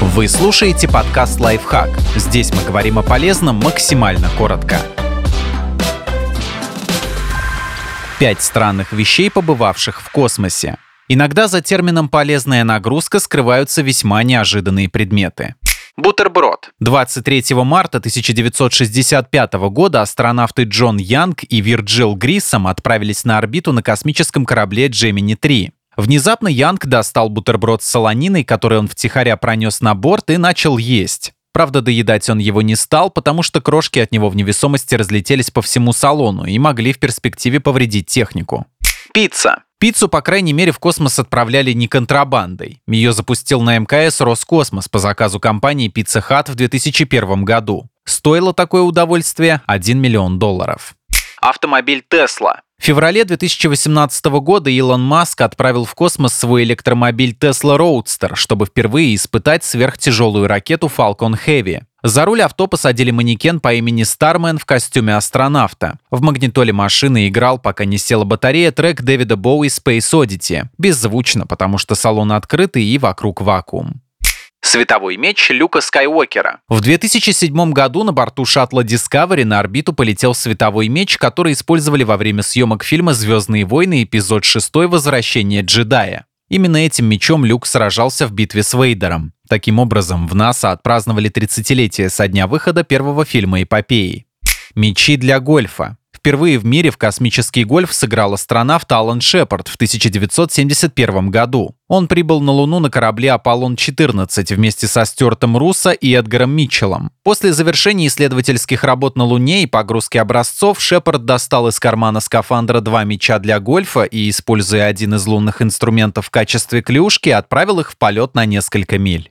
Вы слушаете подкаст «Лайфхак». Здесь мы говорим о полезном максимально коротко. Пять странных вещей, побывавших в космосе. Иногда за термином «полезная нагрузка» скрываются весьма неожиданные предметы. Бутерброд. 23 марта 1965 года астронавты Джон Янг и Вирджил Гриссом отправились на орбиту на космическом корабле Gemini-3. Внезапно Янг достал бутерброд с солониной, который он втихаря пронес на борт и начал есть. Правда, доедать он его не стал, потому что крошки от него в невесомости разлетелись по всему салону и могли в перспективе повредить технику. Пицца. Пиццу, по крайней мере, в космос отправляли не контрабандой. Ее запустил на МКС Роскосмос по заказу компании Pizza Hut в 2001 году. Стоило такое удовольствие 1 миллион долларов. Автомобиль Tesla. В феврале 2018 года Илон Маск отправил в космос свой электромобиль Tesla Roadster, чтобы впервые испытать сверхтяжелую ракету Falcon Heavy. За руль авто посадили манекен по имени Стармен в костюме астронавта. В магнитоле машины играл, пока не села батарея, трек Дэвида Боуи Space Oddity. Беззвучно, потому что салон открытый и вокруг вакуум. Световой меч Люка Скайуокера. В 2007 году на борту шаттла Discovery на орбиту полетел световой меч, который использовали во время съемок фильма «Звездные войны. Эпизод 6. Возвращение джедая». Именно этим мечом Люк сражался в битве с Вейдером. Таким образом, в НАСА отпраздновали 30-летие со дня выхода первого фильма «Эпопеи». Мечи для гольфа. Впервые в мире в космический гольф сыграл астронавт Алан Шепард в 1971 году. Он прибыл на Луну на корабле «Аполлон-14» вместе со Стюартом Руссо и Эдгаром Митчеллом. После завершения исследовательских работ на Луне и погрузки образцов Шепард достал из кармана скафандра два мяча для гольфа и, используя один из лунных инструментов в качестве клюшки, отправил их в полет на несколько миль.